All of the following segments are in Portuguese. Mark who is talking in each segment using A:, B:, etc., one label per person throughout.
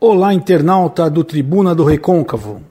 A: Olá, internauta do Tribuna do Recôncavo.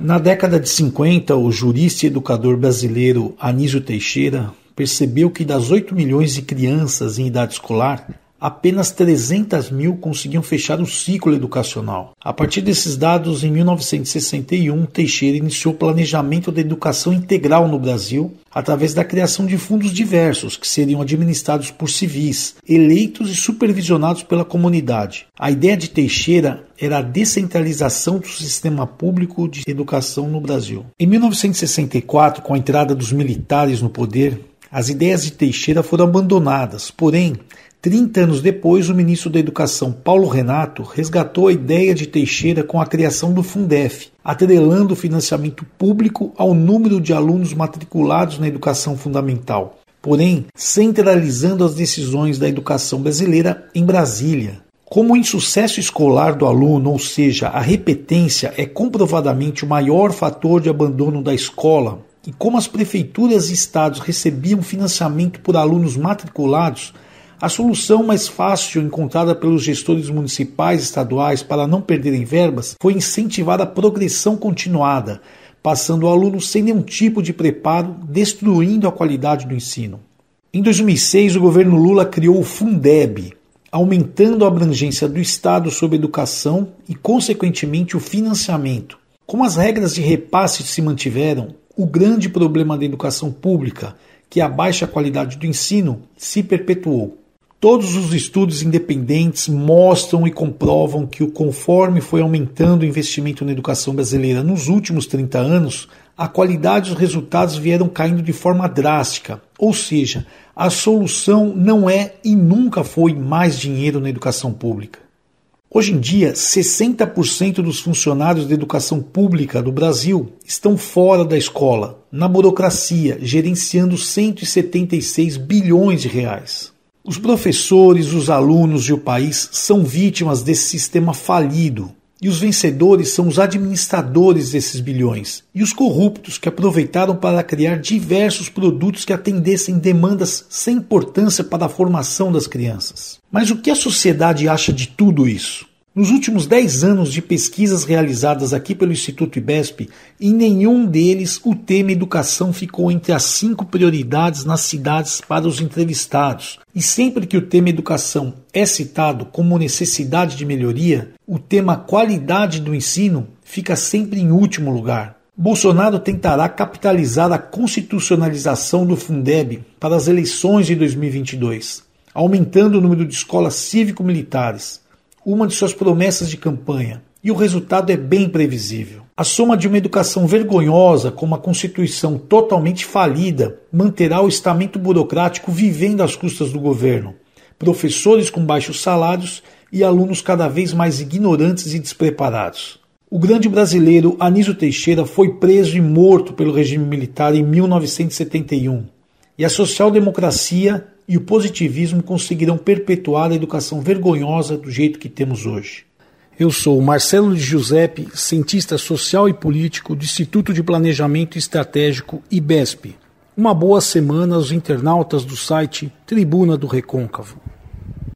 A: Na década de 50, o jurista e educador brasileiro Anísio Teixeira percebeu que das 8 milhões de crianças em idade escolar, apenas 300 mil conseguiam fechar o ciclo educacional. A partir desses dados, em 1961, Teixeira iniciou o planejamento da educação integral no Brasil através da criação de fundos diversos que seriam administrados por civis, eleitos e supervisionados pela comunidade. A ideia de Teixeira era a descentralização do sistema público de educação no Brasil. Em 1964, com a entrada dos militares no poder, as ideias de Teixeira foram abandonadas, porém, 30 anos depois, o ministro da Educação, Paulo Renato, resgatou a ideia de Teixeira com a criação do Fundef, atrelando o financiamento público ao número de alunos matriculados na educação fundamental, porém centralizando as decisões da educação brasileira em Brasília. Como o insucesso escolar do aluno, ou seja, a repetência, é comprovadamente o maior fator de abandono da escola, e como as prefeituras e estados recebiam financiamento por alunos matriculados, a solução mais fácil encontrada pelos gestores municipais e estaduais para não perderem verbas foi incentivar a progressão continuada, passando o aluno sem nenhum tipo de preparo, destruindo a qualidade do ensino. Em 2006, o governo Lula criou o Fundeb, aumentando a abrangência do Estado sobre educação e, consequentemente, o financiamento. Como as regras de repasse se mantiveram, o grande problema da educação pública, que é a baixa qualidade do ensino, se perpetuou. Todos os estudos independentes mostram e comprovam que, conforme foi aumentando o investimento na educação brasileira nos últimos 30 anos, a qualidade e os resultados vieram caindo de forma drástica. Ou seja, a solução não é e nunca foi mais dinheiro na educação pública. Hoje em dia, 60% dos funcionários da educação pública do Brasil estão fora da escola, na burocracia, gerenciando 176 bilhões de reais. Os professores, os alunos e o país são vítimas desse sistema falido. E os vencedores são os administradores desses bilhões e os corruptos que aproveitaram para criar diversos produtos que atendessem demandas sem importância para a formação das crianças. Mas o que a sociedade acha de tudo isso? Nos últimos 10 anos de pesquisas realizadas aqui pelo Instituto IBESP, em nenhum deles o tema educação ficou entre as cinco prioridades nas cidades para os entrevistados. E sempre que o tema educação é citado como necessidade de melhoria, o tema qualidade do ensino fica sempre em último lugar. Bolsonaro tentará capitalizar a constitucionalização do Fundeb para as eleições de 2022, aumentando o número de escolas cívico-militares uma de suas promessas de campanha, e o resultado é bem previsível. A soma de uma educação vergonhosa com uma Constituição totalmente falida manterá o estamento burocrático vivendo às custas do governo, professores com baixos salários e alunos cada vez mais ignorantes e despreparados. O grande brasileiro Anísio Teixeira foi preso e morto pelo regime militar em 1971, e a social-democracia e o positivismo conseguirão perpetuar a educação vergonhosa do jeito que temos hoje. Eu sou Marcelo de Giuseppe, cientista social e político do Instituto de Planejamento Estratégico IBESP. Uma boa semana aos internautas do site Tribuna do Recôncavo.